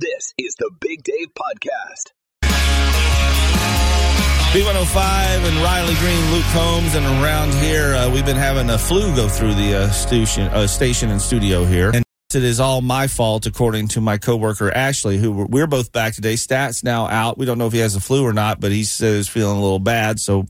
This is the Big Dave Podcast. B105 and Riley Green, Luke Combs, and around here, uh, we've been having a flu go through the uh, station, uh, station and studio here. And it is all my fault, according to my coworker Ashley, who we're, we're both back today. Stats now out. We don't know if he has the flu or not, but he says feeling a little bad, so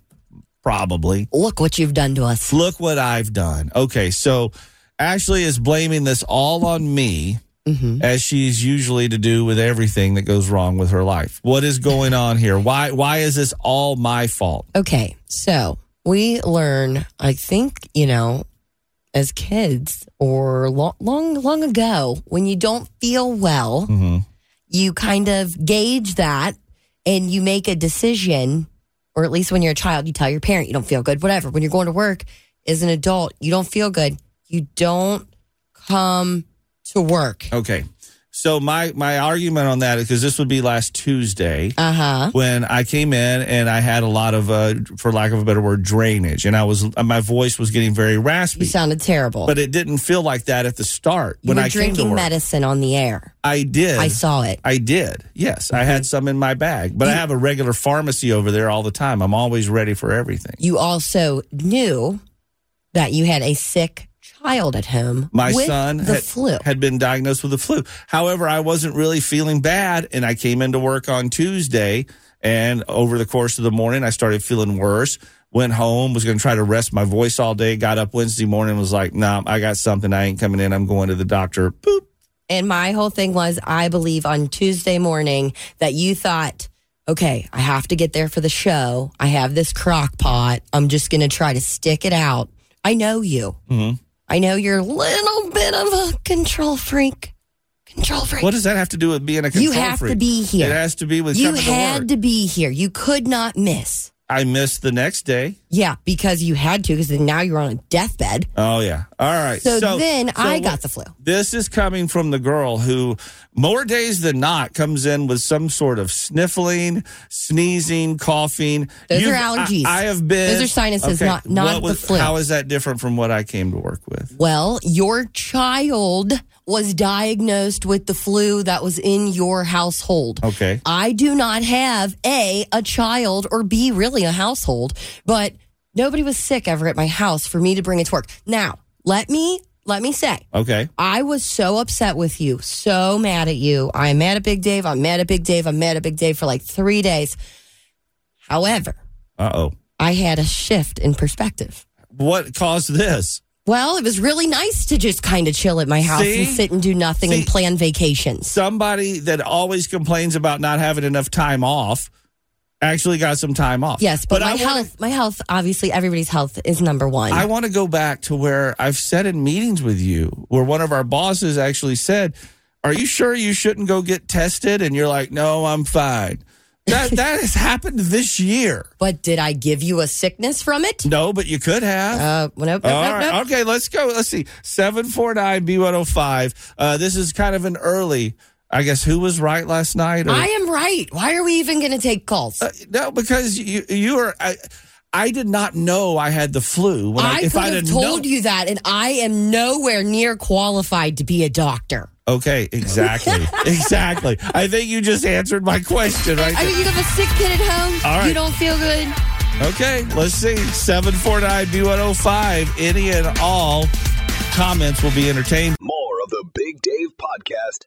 probably. Look what you've done to us. Look what I've done. Okay, so Ashley is blaming this all on me Mm-hmm. as she's usually to do with everything that goes wrong with her life. What is going on here? Why why is this all my fault? Okay, so we learn, I think, you know, as kids or long, long, long ago, when you don't feel well, Mhm. you kind of gauge that and you make a decision, or at least when you're a child, you tell your parent you don't feel good, whatever. When you're going to work as an adult, you don't feel good, you don't come to work. Okay. So my my argument on that is because this would be last Tuesday Uh huh. when I came in and I had a lot of uh, for lack of a better word drainage and I was my voice was getting very raspy. You sounded terrible. But it didn't feel like that at the start you when I came to drinking work. medicine on the air. I did. I saw it. I did. Yes, I had some in my bag, but I have a regular pharmacy over there all the time. I'm always ready for everything. You also knew that you had a sick child at home. My son the had, flu. had been diagnosed with the flu. However, I wasn't really feeling bad, and I came into work on Tuesday, and over the course of the morning, I started feeling worse. Went home, was going to try to rest my voice all day. Got up Wednesday morning, was like, "Nah, I got something. I ain't coming in. I'm going to the doctor." Boop. And my whole thing was, I believe on Tuesday morning that you thought, okay, I have to get there for the show. I have this crock pot. I'm just going to try to stick it out. I know you. Mhm. I know you're a little bit of a control freak. Control freak. What does that have to do with being a control you have freak? to be here. It has to be with you to had work. to be here. You could not miss. I missed the next day. Yeah, because you had to, because now you're on a deathbed. Oh yeah. All right. So, then so I got the flu. This is coming from the girl who, more days than not, comes in with some sort of sniffling, sneezing, coughing. Those You've- are allergies. I, I have been. Those are sinuses, not- not what the flu. How is that different from what I came to work with? Well, your child was diagnosed with the flu that was in your household. Okay. I do not have A, a child, or B, really a household, but nobody was sick ever at my house for me to bring it to work. Now, let me let me say, Okay. I was so upset with you, so mad at you. I'm mad at Big Dave. I'm mad at Big Dave. I'm mad at Big Dave for like three days. However, Uh oh. I had a shift in perspective. What caused this? Well, it was really nice to just kind of chill at my house See? and sit and do nothing See? and plan vacations. Somebody that always complains about not having enough time off actually got some time off. Yes, but, my I wanna- health, my health, obviously everybody's health is number one. I want to go back to where I've said in meetings with you, where one of our bosses actually said, "Are you sure you shouldn't go get tested?" And you're like, "No, I'm fine." That that has happened this year. but did I give you a sickness from it? No, but you could have. Uh, nope, nope, All nope, right. Okay, let's go. Let's see. 749 B105. Uh, this is kind of an early, I guess, who was right last night? or- I am right. Why are we even going to take calls? Uh, no, because you you are. I, I did not know I had the flu. When I, I could I'd have told known- you that, and I am nowhere near qualified to be a doctor. Okay, exactly. exactly. I think you just answered my question right I there. mean, you have a sick kid at home. All right. You don't feel good. Okay, let's see. 749 B105. Any and all comments will be entertained. More of the Big Dave Podcast.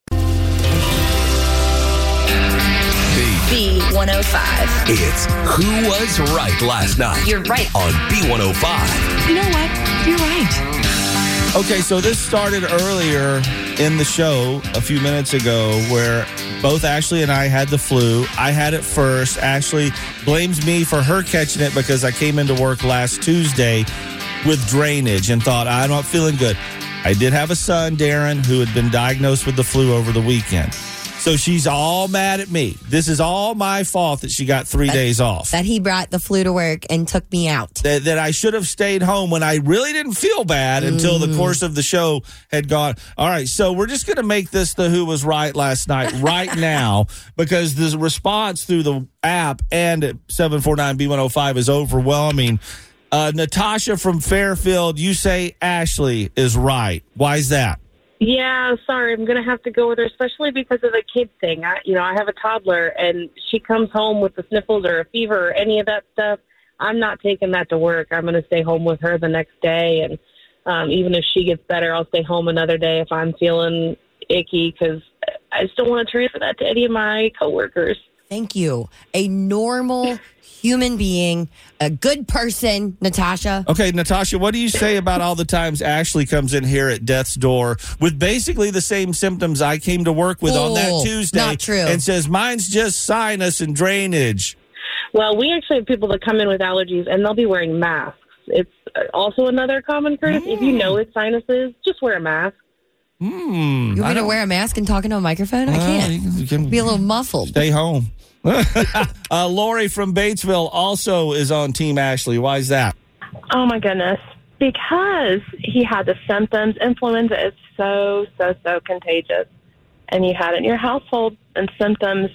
B105. It's Who Was Right Last Night You're right. on B105. You know what? You're right. Okay, so this started earlier in the show a few minutes ago where both Ashley and I had the flu. I had it first. Ashley blames me for her catching it because I came into work last Tuesday with drainage and thought, I'm not feeling good. I did have a son, Darren, who had been diagnosed with the flu over the weekend. So she's all mad at me. This is all my fault that she got three days off. That he brought the flu to work and took me out. that, that I should have stayed home when I really didn't feel bad until Mm. the course of the show had gone. All right, so we're just going to make this the Who Was Right last night right now because the response through the app and at 749B105 is overwhelming. Uh, Natasha from Fairfield, you say Ashley is right. Why is that? Yeah, sorry, I'm gonna have to go with her, especially because of the kid thing. I, you know, I have a toddler, and she comes home with the sniffles or a fever or any of that stuff. I'm not taking that to work. I'm gonna stay home with her the next day, and um, even if she gets better, I'll stay home another day if I'm feeling icky because I just don't want to transfer that to any of my coworkers. Thank you. A normal human being, a good person, Natasha. Okay, Natasha, what do you say about all the times Ashley comes in here at death's door with basically the same symptoms I came to work with on that Tuesday not true. and says mine's just sinus and drainage? Well, we actually have people that come in with allergies, and they'll be wearing masks. It's uh, also another common courtesy. If you know it's sinuses, just wear a mask. Hmm. You I want to wear a mask and talk into a microphone? I can't. you can- you can Be a little muffled. stay home. uh, Lori from Batesville also is on Team Ashley. Why is that? Oh my goodness. Because he had the symptoms. Influenza is so, so, so contagious. And you had it in your household and symptoms.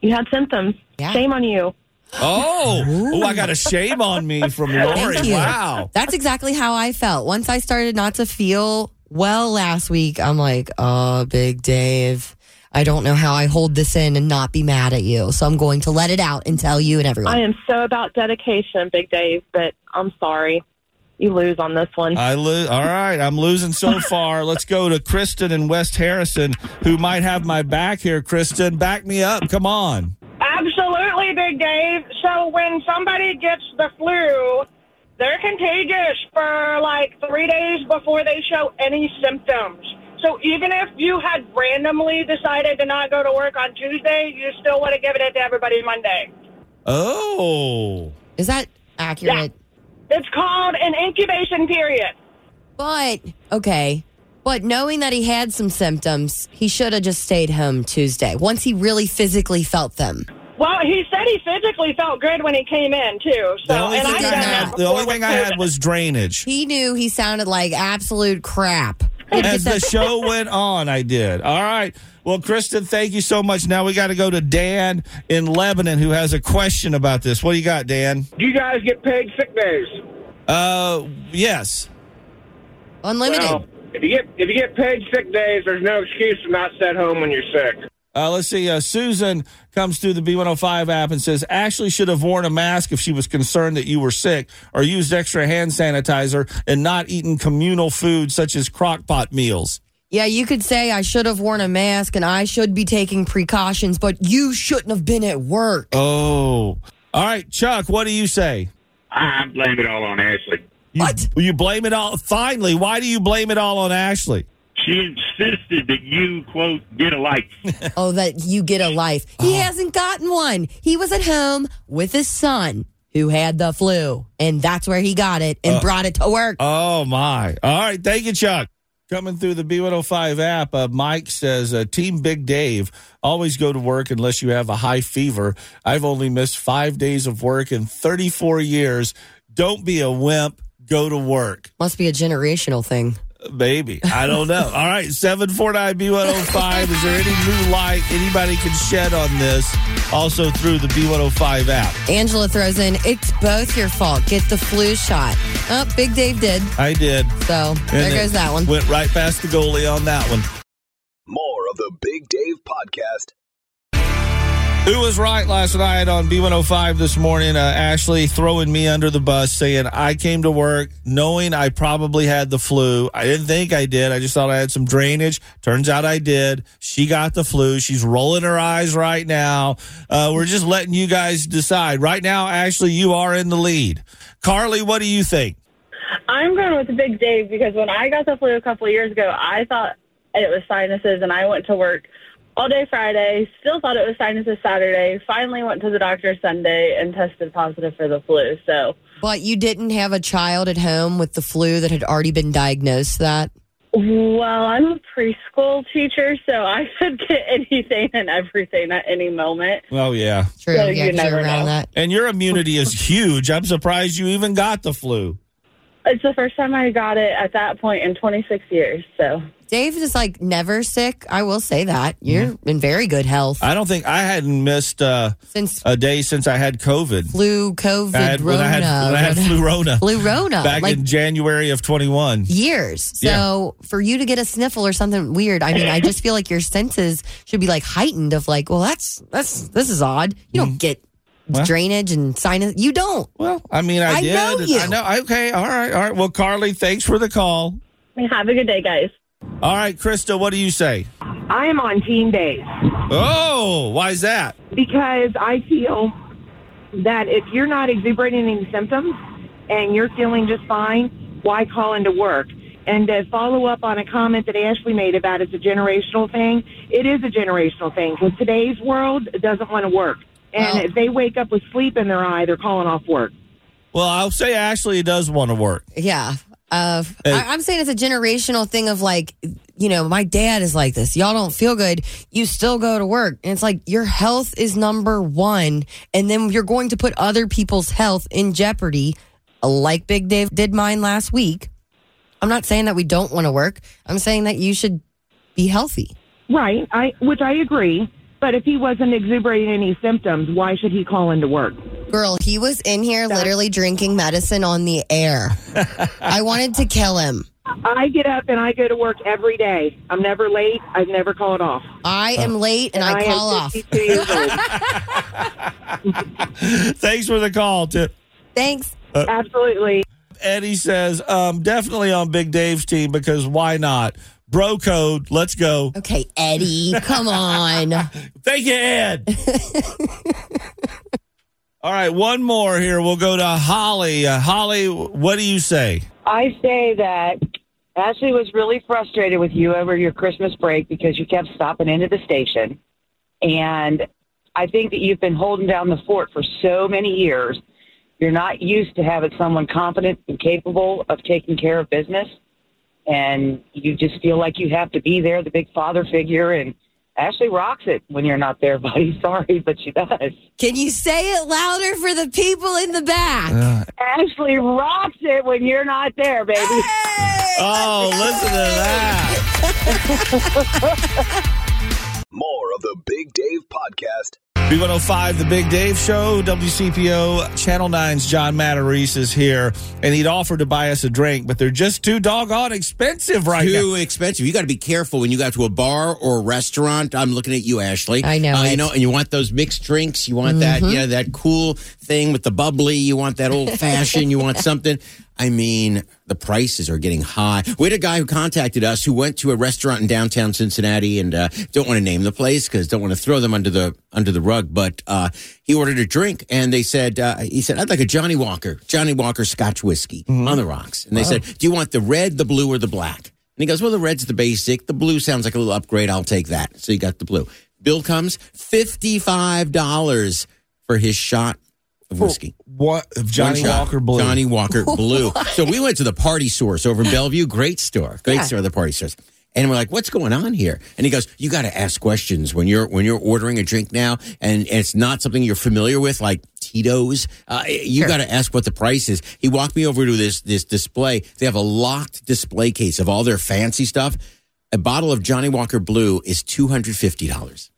You had symptoms. Yeah. Shame on you. Oh, oh, I got a shame on me from Lori. Wow. That's exactly how I felt. Once I started not to feel well last week, I'm like, oh, Big Dave, I don't know how I hold this in and not be mad at you. So I'm going to let it out and tell you and everyone. I am so about dedication, Big Dave, but I'm sorry. You lose on this one. I lose. All right, I'm losing so far. Let's go to Kristen and West Harrison, who might have my back here. Kristen, back me up. Come on. Absolutely, Big Dave. So when somebody gets the flu, they're contagious for like three days before they show any symptoms. So even if you had randomly decided to not go to work on Tuesday, you still would have given it to everybody Monday. Oh. Is that accurate? It's called an incubation period. But, okay. But knowing that he had some symptoms, he should have just stayed home Tuesday once he really physically felt them. Well, he said he physically felt good when he came in too. So, The only and thing I've I done had, the only thing I had was drainage. He knew he sounded like absolute crap. He had to As the show went on, I did. All right. Well, Kristen, thank you so much. Now we got to go to Dan in Lebanon, who has a question about this. What do you got, Dan? Do you guys get paid sick days? Uh, yes. Unlimited. Well, if you get if you get paid sick days, there's no excuse to not sit home when you're sick. Uh, let's see. Uh, Susan comes through the B105 app and says Ashley should have worn a mask if she was concerned that you were sick or used extra hand sanitizer and not eaten communal food such as crock pot meals. Yeah, you could say I should have worn a mask and I should be taking precautions, but you shouldn't have been at work. Oh. All right, Chuck, what do you say? I blame it all on Ashley. You, What? You blame it all. Finally, why do you blame it all on Ashley? She insisted that you, quote, get a life. Oh, that you get a life. He hasn't gotten one. He was at home with his son who had the flu, and that's where he got it and brought it to work. Oh my! All right, thank you, Chuck. Coming through the B105 app, uh, Mike says, uh, Team Big Dave, always go to work unless you have a high fever. I've only missed five days of work in 34 years. Don't be a wimp. Go to work. Must be a generational thing. Maybe. I don't know. All right, 749 B105. Is there any new light anybody can shed on this? Also through the B105 app. Angela throws in, it's both your fault. Get the flu shot. Oh, Big Dave did. I did. So And there goes that one. Went right past the goalie on that one. More of the Big Dave Podcast. Who was right last night on B105 this morning? Uh, Ashley throwing me under the bus, saying I came to work knowing I probably had the flu. I didn't think I did. I just thought I had some drainage. Turns out I did. She got the flu. She's rolling her eyes right now. Uh, we're just letting you guys decide. Right now, Ashley, you are in the lead. Carly, what do you think? I'm going with the Big Dave because when I got the flu a couple years ago, I thought it was sinuses, and I went to work all day Friday. Still thought it was sinuses Saturday. Finally went to the doctor Sunday and tested positive for the flu. So But you didn't have a child at home with the flu that had already been diagnosed that? Well, I'm a preschool teacher, so I could get anything and everything at any moment. Oh yeah. True. So yeah, you're never know. that. And your immunity is huge. I'm surprised you even got the flu. It's the first time I got it at that point in 26 years. So Dave is like never sick. I will say that. You're in very good health. I don't think I hadn't missed uh, Since a day since I had COVID. flu, COVID, I had, when Rona. I had, when I had flu Rona Flu Rona. back like in January of 21. years. So for you to get a sniffle or something weird, I mean, I just feel like your senses should be like heightened of like, well, that's, that's, this is odd. You don't get Mm. Well- drainage and sinus. You don't. Well, I mean, I, I did. know you. I know. Okay. All right. All right. Well, Carly, thanks for the call. have a good day, guys. All right, Krista, what do you say? I am on Teen Days Oh, why is that? because I feel that if you're not exuberating any symptoms and you're feeling just fine, why call into work? And to follow up on a comment that Ashley made about it's a generational thing, it is a generational thing because today's world doesn't want to work. And Well- if they wake up with sleep in their eye, they're calling off work. Well, I'll say Ashley does want to work. Yeah. Uh, Hey. I, I'm saying it's a generational thing of like, you know, my dad is like this. Y'all don't feel good. You still go to work. And it's like your health is number one. And then you're going to put other people's health in jeopardy, like Big Dave did mine last week. I'm not saying that we don't want to work. I'm saying that you should be healthy. Right, I which I agree. But if he wasn't exuberating any symptoms, why should he call into work? Girl, he was in here literally drinking medicine on the air. I wanted to kill him. I get up and I go to work every day. I'm never late. I've never called off. I am late and I call am off. 52 years old. Thanks for the call, Tip. Thanks. Absolutely. Eddie says, um, definitely on Big Dave's team because why not? Bro code, let's go. Okay, Eddie, come on. Thank you, Ed. All right, one more here. We'll go to Holly. Uh, Holly, what do you say? I say that Ashley was really frustrated with you over your Christmas break because you kept stopping into the station. And I think that you've been holding down the fort for so many years. You're not used to having someone competent and capable of taking care of business. And you just feel like you have to be there, the big father figure. And Ashley rocks it when you're not there, buddy. Sorry, but she does. Can you say it louder for the people in the back? Ashley rocks it when you're not there, baby. Oh, listen to that. More of the Big Dave Podcast B105, The Big Dave Show, WCPO, Channel 9's John Matarese is here, and he'd offered to buy us a drink, but they're just too doggone expensive right Too now. expensive. You got to be careful when you go to a bar or a restaurant. I'm looking at you, Ashley. I know Uh, you know, and you want those mixed drinks. You want that, Mm-hmm. yeah, that cool thing with the bubbly. You want that old fashioned. you want something. I mean, the prices are getting high. We had a guy who contacted us who went to a restaurant in downtown Cincinnati, and uh, don't want to name the place because don't want to throw them under the under the rug. But uh, he ordered a drink, and they said uh, he said I'd like a Johnnie Walker, Johnnie Walker Scotch whiskey on the rocks. And they said, Do you want the red, the blue, or the black? And he goes, Well, the red's the basic. The blue sounds like a little upgrade. I'll take that. So you got the blue. Bill comes $55 for his shot of whiskey. What? Johnny. Walker Blue. Johnnie Walker Blue. so we went to the party source over in Bellevue. Great store. Great Yeah. store, the party stores. And we're like, what's going on here? And he goes, you got to ask questions when you're when you're ordering a drink now, and, and it's not something you're familiar with, like Tito's. Uh, you got to ask what the price is. He walked me over to this this display. They have a locked display case of all their fancy stuff. A bottle of Johnnie Walker Blue is two hundred fifty dollars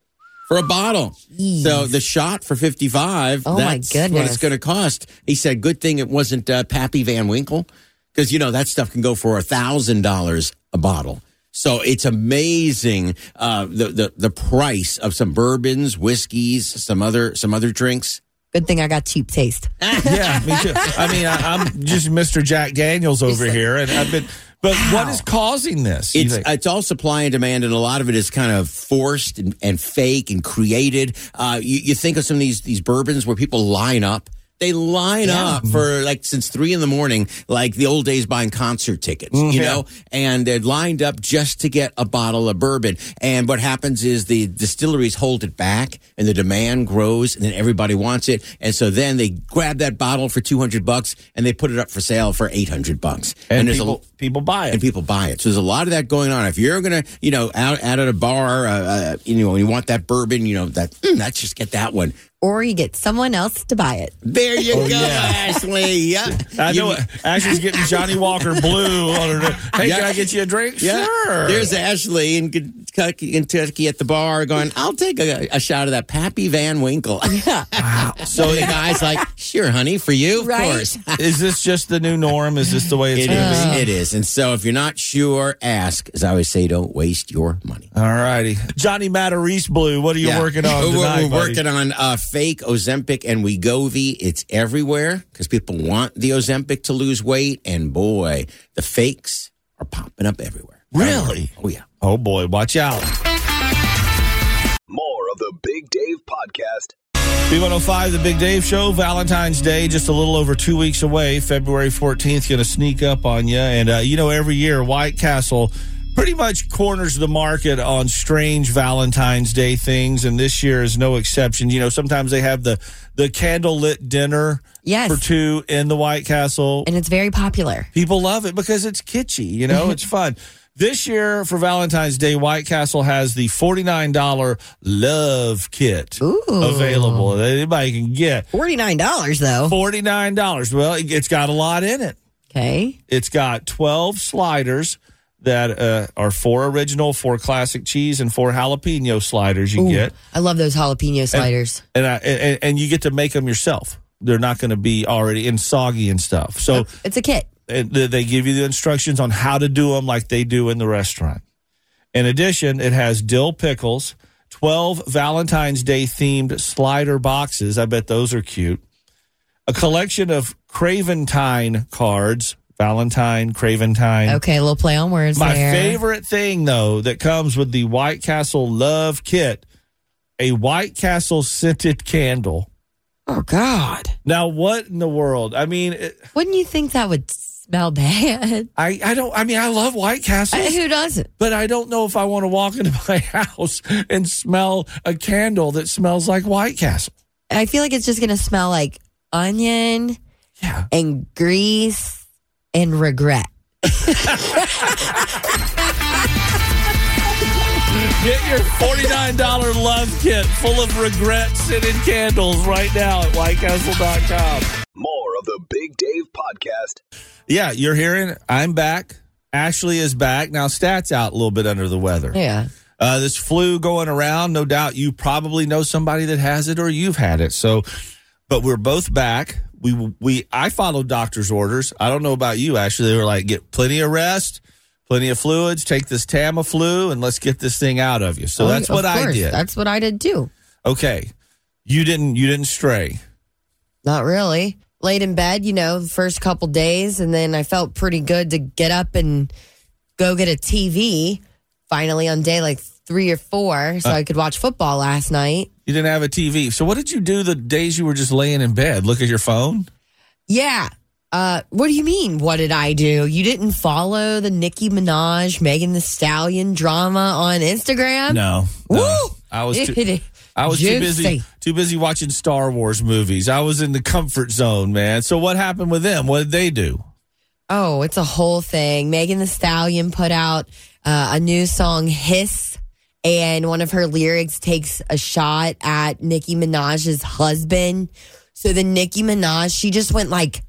for a bottle. So the shot for 55, Oh, my that's what it's going to cost. He said, good thing it wasn't uh, Pappy Van Winkle because, you know, that stuff can go for a $1,000 a bottle. So it's amazing uh, the, the the price of some bourbons, whiskeys, some other some other drinks. Good thing I got cheap taste. yeah, me too. I mean, I, I'm just Mr. Jack Daniels over here, and I've been. But what is causing this? It's it's all supply and demand, and a lot of it is kind of forced and, and fake and created. Uh, you, you think of some of these these bourbons where people line up. They line up for like since three in the morning, like the old days buying concert tickets, you know, and they're lined up just to get a bottle of bourbon. And what happens is the distilleries hold it back and the demand grows and then everybody wants it. And so then they grab that bottle for 200 bucks and they put it up for sale for 800 bucks. And, there's people, people buy it. and people buy it. So there's a lot of that going on. If you're gonna, you know, out, out at a bar, uh, uh, you know, and you want that bourbon, you know, that mm, let's just get that one. Or you get someone else to buy it. There you Oh, go, yeah. Ashley. Yeah, I know You- it. Ashley's getting Johnnie Walker Blue on her. Hey, Yeah. can I get you a drink? Yeah. Sure. There's Ashley in Kentucky, Kentucky at the bar going, I'll take a, a shot of that Pappy Van Winkle. Yeah. Wow. so the guy's like, sure, honey, for you, of Right. course. Is this just the new norm? Is this the way it's It going to is. be? It is. And so if you're not sure, ask. As I always say, don't waste your money. All righty. Johnny Matarese Blue, what are you Yeah. working on We're, we're buddy? working on uh, fake Ozempic and Wegovy. It's everywhere because people want the Ozempic to lose weight, and boy, the fakes are popping up everywhere. Really? Oh yeah. Oh, boy. Watch out. More of the Big Dave Podcast. B105, the Big Dave Show, Valentine's Day, just a little over two weeks away. February 14th, going to sneak up on you. And, uh, you know, every year, White Castle pretty much corners the market on strange Valentine's Day things. And this year is no exception. You know, sometimes they have the, the candlelit dinner Yes. for two in the White Castle. And it's very popular. People love it because it's kitschy, you know, it's fun. This year for Valentine's Day, White Castle has the $49 love kit Ooh. available that anybody can get. $49 though. $49. Well, it- it's got a lot in it. Okay. It's got 12 sliders that uh, are four original, four classic cheese, and four jalapeno sliders you Ooh, get. I love those jalapeno sliders. And, I, and, and you get to make them yourself. They're not going to be already in soggy and stuff. So it's a kit. and they give you the instructions on how to do them like they do in the restaurant. In addition, it has dill pickles, 12 Valentine's Day themed slider boxes. I bet those are cute. A collection of Craventine cards. Valentine, Craventine. Okay, a little play on words My there. favorite thing, though, that comes with the White Castle Love Kit a White Castle scented candle. Oh God! Now, what in the world? I mean, it, Wouldn't you think that would smell bad? I, I don't. I mean, I love White Castle. Uh, Who doesn't? but I don't know if I want to walk into my house and smell a candle that smells like White Castle. I feel like it's just gonna smell like onion Yeah. and grease and regret. Get your $49 love kit full of regret scented candles right now at whitecastle.com. More of the Big Dave Podcast. Yeah, you're hearing I'm back. Ashley is back. Now, Stat's out a little bit under the weather. Yeah. Uh, this flu going around, no doubt you probably know somebody that has it or you've had it. So, but we're both back. We, we, I followed doctor's orders. I don't know about you, Ashley. They were like, get plenty of rest, plenty of fluids, take this Tamiflu, and let's get this thing out of you. So Oh, that's what I did. That's what I did too. Okay. You didn't, you didn't stray. Not really. Laid in bed, you know, the first couple days, and then I felt pretty good to get up and go get a TV. Finally, on day like three or four, so Uh. I could watch football last night. You didn't have a TV. So what did you do the days you were just laying in bed? Look at your phone? Yeah. Uh, what do you mean? What did I do? You didn't follow the Nicki Minaj, Megan Thee Stallion drama on Instagram? No. Woo! no. I was too, I was too busy too busy watching Star Wars movies. I was in the comfort zone, man. So what happened with them? What did they do? Oh, it's a whole thing. Megan Thee Stallion put out uh, a new song, Hiss, and one of her lyrics takes a shot at Nicki Minaj's husband. So then Nicki Minaj, she just went like,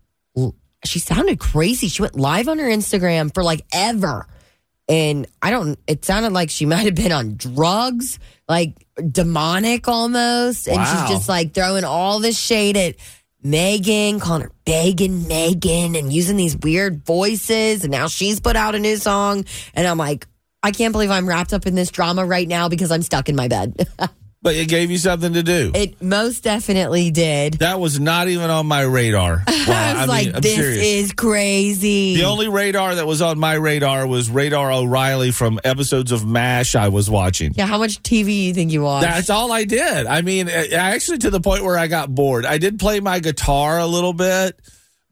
she sounded crazy. She went live on her Instagram for like ever. And I don't, it sounded like she might have been on drugs, like demonic almost. And Wow. she's just like throwing all this shade at Megan, calling her begging Megan and using these weird voices. And now she's put out a new song. And I'm like, I can't believe I'm wrapped up in this drama right now because I'm stuck in my bed. but it gave you something to do. It most definitely did. that was not even on my radar. Wow, I was like, I'm this serious. is crazy. The only radar that was on my radar was Radar O'Reilly from episodes of MASH I was watching. yeah, how much TV do you think you watched? That's all I did. I mean, actually, to the point where I got bored. I did play my guitar a little bit,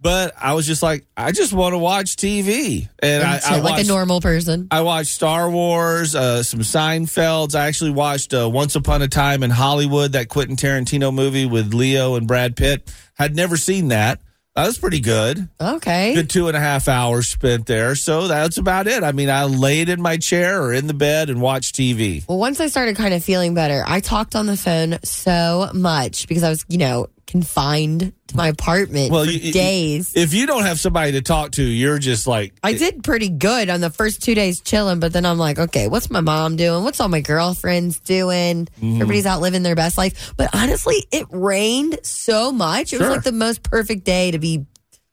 but I was just like, I just want to watch TV. And I, I like a normal person. I watched Star Wars, uh, some Seinfelds. I actually watched uh, Once Upon a Time in Hollywood, that Quentin Tarantino movie with Leo and Brad Pitt. Had never seen that. That was pretty good. Okay. Good two and a half hours spent there. So that's about it. I mean, I laid in my chair or in the bed and watched TV. Well, once I started kind of feeling better, I talked on the phone so much because I was, you know, confined to my apartment Well, for you- days. If you don't have somebody to talk to, you're just like, I did pretty good on the first two days chilling, but then I'm like, okay, what's my mom doing? What's all my girlfriends doing? Mm-hmm. Everybody's out living their best life. But honestly, it rained so much. It was like the most perfect day to be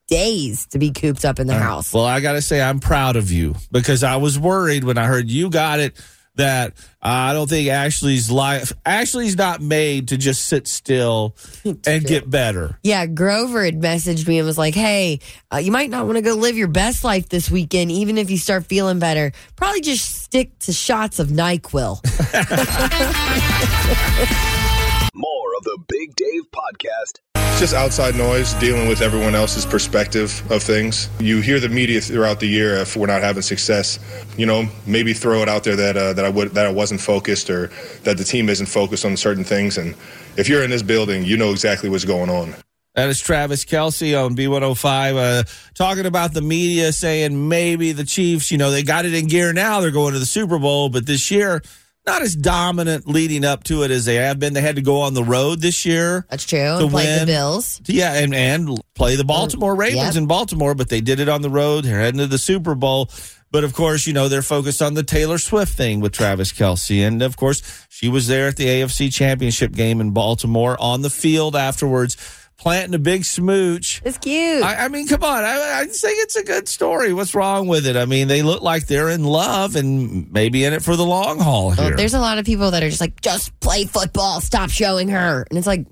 days to be cooped up in the house. Well, I got to say, I'm proud of you because I was worried when I heard you got it that I don't think Ashley's life, Ashley's not made to just sit still and get better. Yeah, Grover had messaged me and was like, "Hey, uh, you might not want to go live your best life this weekend, even if you start feeling better. Probably just stick to shots of Nyquil." More of the Big Dave Podcast. It's just outside noise dealing with everyone else's perspective of things. You hear the media throughout the year if we're not having success. You know, maybe throw it out there that uh, that I would that I wasn't focused or that the team isn't focused on certain things. And if you're in this building, you know exactly what's going on. That is Travis Kelce on B105 uh, talking about the media saying maybe the Chiefs, you know, they got it in gear now. They're going to the Super Bowl, but this year, not as dominant leading up to it as they have been. They had to go on the road this year. That's true. To And play the. Bills. Yeah, and, and play the Baltimore mm, Ravens Yep. in Baltimore, but they did it on the road. They're heading to the Super Bowl. But of course, you know, they're focused on the Taylor Swift thing with Travis Kelce. And of course, she was there at the AFC Championship game in Baltimore on the field afterwards, planting a big smooch. It's cute. I, I mean, come on. I, I think it's a good story. What's wrong with it? I mean, they look like they're in love and maybe in it for the long haul Well, here. there's a lot of people that are just like, just play football, stop showing her. And it's like,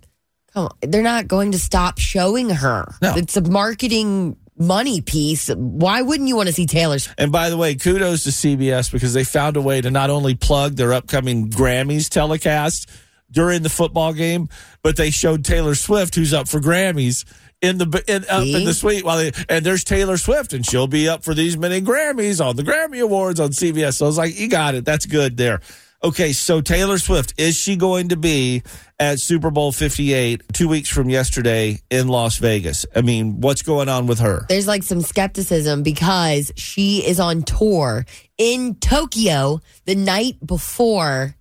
come on, they're not going to stop showing her. No. It's a marketing money piece. Why wouldn't you want to see Taylor's? And by the way, kudos to CBS because they found a way to not only plug their upcoming Grammys telecast during the football game, but they showed Taylor Swift, who's up for Grammys, in the in, up in the suite. While they, and there's Taylor Swift, and she'll be up for these many Grammys on the Grammy Awards on CBS. So I was like, you got it. That's good there. Okay, so Taylor Swift, is she going to be at Super Bowl 58 two weeks from yesterday in Las Vegas? I mean, what's going on with her? There's like some skepticism because she is on tour in Tokyo the night before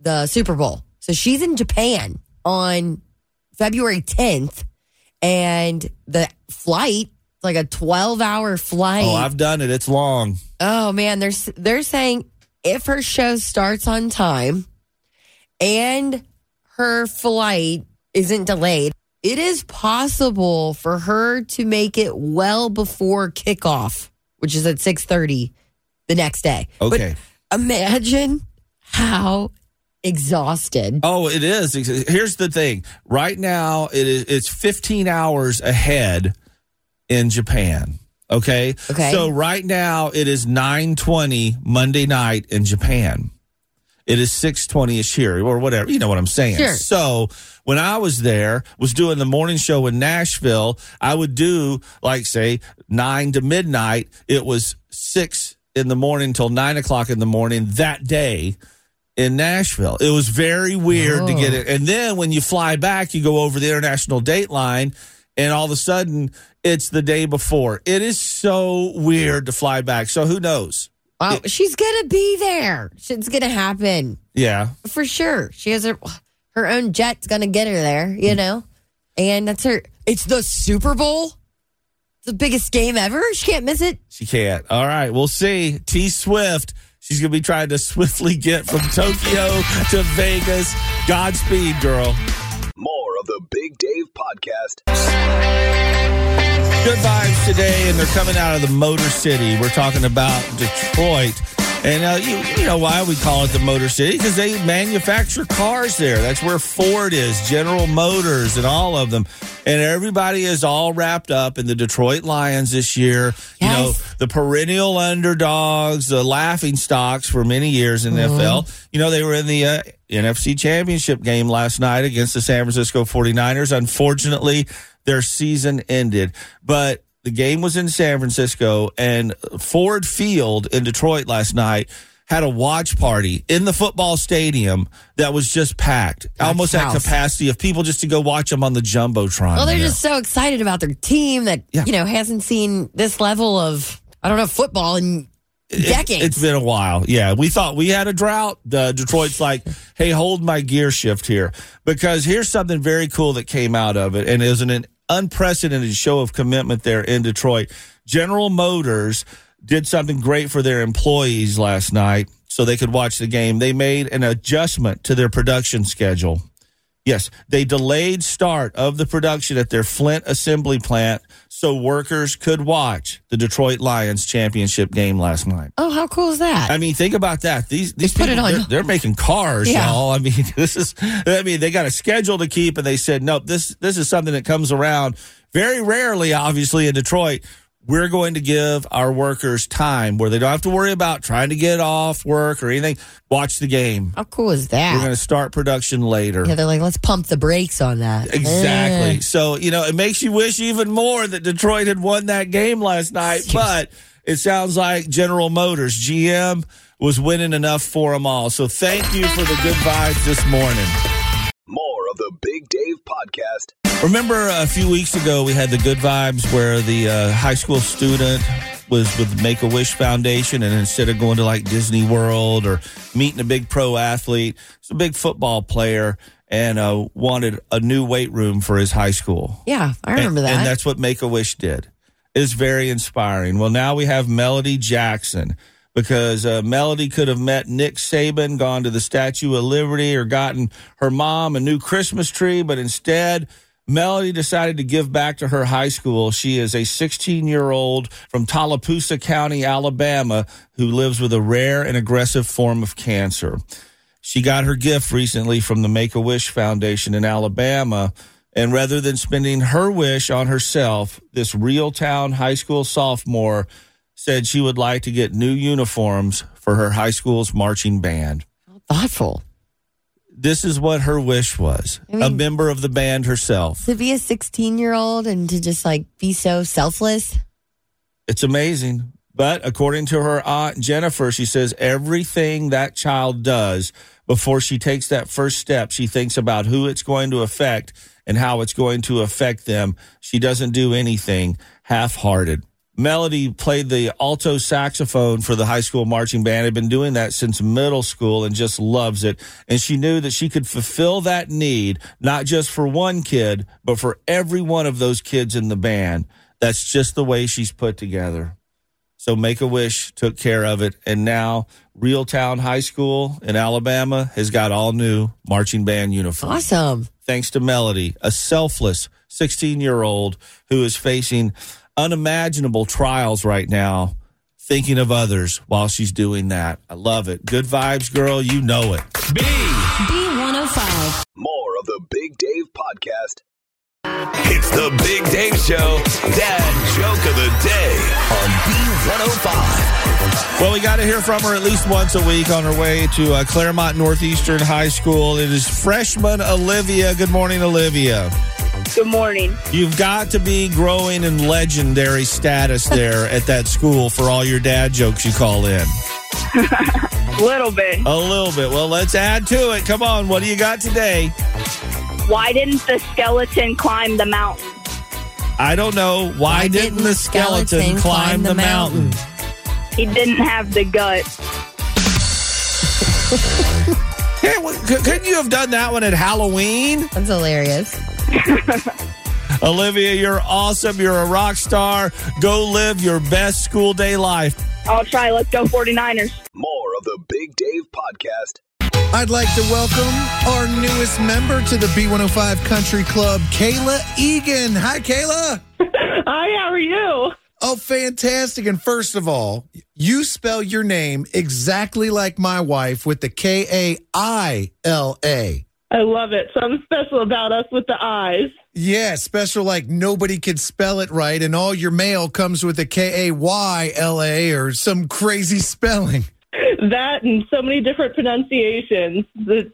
the Super Bowl. So she's in Japan on February 10th, and the flight, it's like a 12 hour flight. Oh, I've done it. It's long. Oh man, they're they're saying if her show starts on time and her flight isn't delayed, it is possible for her to make it well before kickoff, which is at 6:30 the next day. Okay. But imagine how exhausted. Oh, it is. Here's the thing. Right now, it is. It's 15 hours ahead in Japan. Okay. Okay. So right now it is 9:20 Monday night in Japan. It is 6:20 ish here, or whatever. You know what I'm saying. Sure. So when I was there, was doing the morning show in Nashville, I would do like say nine to midnight. It was six in the morning till nine o'clock in the morning that day in Nashville. It was very weird to get Oh. it. And then when you fly back, you go over the international date line, and all of a sudden it's the day before. It is so weird to fly back. So who knows? Wow, she's gonna be there. It's gonna happen Yeah. for sure. She has her her own jet's gonna get her there, you mm. know, and that's her. It's the Super Bowl, the biggest game ever. She can't miss it. She can't. All right, we'll see. T Swift. She's going to be trying to swiftly get from Tokyo to Vegas. Godspeed, girl. More of the Big Dave Podcast. Good vibes today, and they're coming out of the Motor City. We're talking about Detroit. And uh, you, you know why we call it the Motor City? Because they manufacture cars there. That's where Ford is, General Motors, and all of them. And everybody is all wrapped up in the Detroit Lions this year. You know, the perennial underdogs, the laughing stocks for many years in the NFL. You know, they were in the uh, NFC Championship game last night against the San Francisco 49ers. Unfortunately, their season ended. But the game was in San Francisco, and Ford Field in Detroit last night had a watch party in the football stadium that was just packed, almost at capacity of people just to go watch them on the jumbotron. Well, they're there. just so excited about their team that you know hasn't seen this level of I don't know football in decades. It's been a while. Yeah. We thought we had a drought. Uh, Detroit's like, hey, hold my gear shift here. Because here's something very cool that came out of it. And isn't an unprecedented show of commitment there in Detroit. General Motors did something great for their employees last night so they could watch the game. They made an adjustment to their production schedule. Yes, they delayed start of the production at their Flint assembly plant so workers could watch the Detroit Lions championship game last night. oh, how cool is that? I mean, think about that. These these put people, it on- they're, they're making cars, Yeah. y'all. I mean, this is. I mean, they got a schedule to keep, and they said, nope. This this is something that comes around very rarely. Obviously, in Detroit, we're going to give our workers time where they don't have to worry about trying to get off work or anything. Watch the game. how cool is that? We're going to start production later. yeah, they're like, let's pump the brakes on that. Exactly. Eh. So, you know, it makes you wish even more that Detroit had won that game last night. But it sounds like General Motors, GM, was winning enough for them all. So thank you for the good vibes this morning. More of the Big Dave Podcast. Remember a few weeks ago, we had the good vibes where the uh, high school student was with Make a Wish Foundation, and instead of going to like Disney World or meeting a big pro athlete, it's a big football player and uh, wanted a new weight room for his high school. Yeah, I remember and, that. And that's what Make a Wish did. It's very inspiring. Well, now we have Melody Jackson because uh, Melody could have met Nick Saban, gone to the Statue of Liberty, or gotten her mom a new Christmas tree, but instead, Melody decided to give back to her high school. She is a 16 year old from Tallapoosa County, Alabama, who lives with a rare and aggressive form of cancer. She got her gift recently from the Make a Wish Foundation in Alabama. And rather than spending her wish on herself, this Reeltown high school sophomore said she would like to get new uniforms for her high school's marching band. Thoughtful. This is what her wish was I a mean- member of the band herself. To be a 16 year old and to just like be so selfless. It's amazing. But according to her aunt Jennifer, she says everything that child does before she takes that first step, she thinks about who it's going to affect and how it's going to affect them. She doesn't do anything half hearted. Melody played the alto saxophone for the high school marching band, had been doing that since middle school and just loves it. And she knew that she could fulfill that need, not just for one kid, but for every one of those kids in the band. That's just the way she's put together. So Make a Wish took care of it. And now Reeltown High School in Alabama has got all new marching band uniforms. Awesome. Thanks to Melody, a selfless 16 year old who is facing unimaginable trials right now, thinking of others while she's doing that. I love it. Good vibes, girl. You know it. B. B105. More of the Big Dave Podcast. It's the Big Dave Show. Dad joke of the day on B105. Well, we got to hear from her at least once a week on her way to uh, Clermont Northeastern High School. It is freshman Olivia. Good morning, Olivia. Good morning. You've got to be growing in legendary status there at that school for all your dad jokes you call in. A little bit. A little bit. Well, let's add to it. Come on. What do you got today? Why didn't the skeleton climb the mountain? I don't know. Why, didn't the skeleton, climb the mountain? He didn't have the guts. Hey, couldn't you have done that one at Halloween? That's hilarious. Olivia, you're awesome. You're a rock star. Go live your best school day life. I'll try. Let's go 49ers. More of the Big Dave Podcast. I'd like to welcome our newest member to the B105 Country Club, Kaila Egan. Hi, Kaila. Hi, how are you? Oh, fantastic. And first of all, you spell your name exactly like my wife with the K A I L A. I love it. Something special about us with the eyes. Yeah, special like nobody can spell it right, and all your mail comes with a K A Y L A or some crazy spelling. That and so many different pronunciations.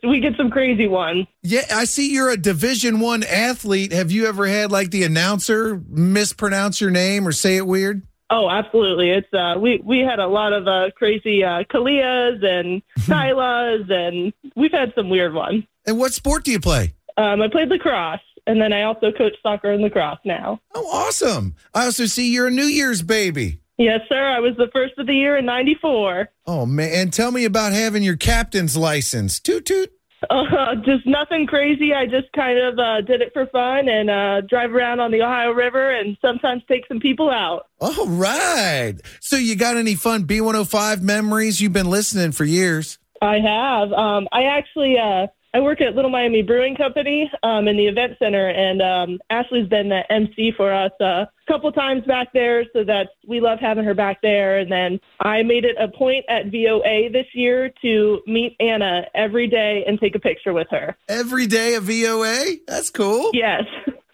We get some crazy ones. Yeah, I see you're a Division One athlete. Have you ever had like the announcer mispronounce your name or say it weird? Oh, absolutely. It's uh we we had a lot of uh crazy uh Kalias and Kylas and we've had some weird ones. And what sport do you play? Um I played lacrosse and then I also coach soccer and lacrosse now. Oh, awesome. I also see you're a New Year's baby. Yes, sir. I was the first of the year in 94. Oh, man. And tell me about having your captain's license. Toot toot. Uh, just nothing crazy. I just kind of uh, did it for fun and uh, drive around on the Ohio River and sometimes take some people out. All right. So, you got any fun B105 memories? You've been listening for years. I have. Um, I actually uh, I work at Little Miami Brewing Company um, in the event center, and um, Ashley's been the MC for us uh, a couple times back there, so that we love having her back there. And then I made it a point at VOA this year to meet Anna every day and take a picture with her. Every day at VOA? That's cool. Yes.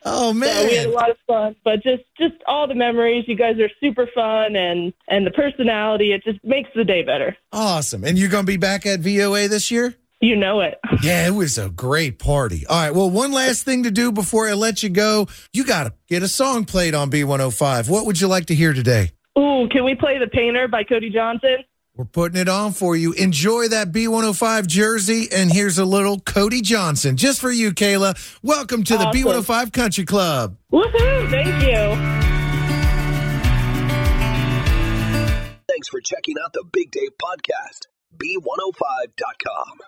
Oh man, So we had a lot of fun, but just just all the memories. You guys are super fun, and and the personality. It just makes the day better. Awesome. And you're going to be back at VOA this year? You know it. Yeah, it was a great party. All right. Well, one last thing to do before I let you go. You got to get a song played on B105. What would you like to hear today? Ooh, can we play "The Painter" by Cody Johnson? We're putting it on for you. Enjoy that B105 jersey. And here's a little Cody Johnson just for you, Kaila. Welcome to the B105 Country Club. Woohoo! Thank you. Thanks for checking out the Big Dave Podcast. B105.com.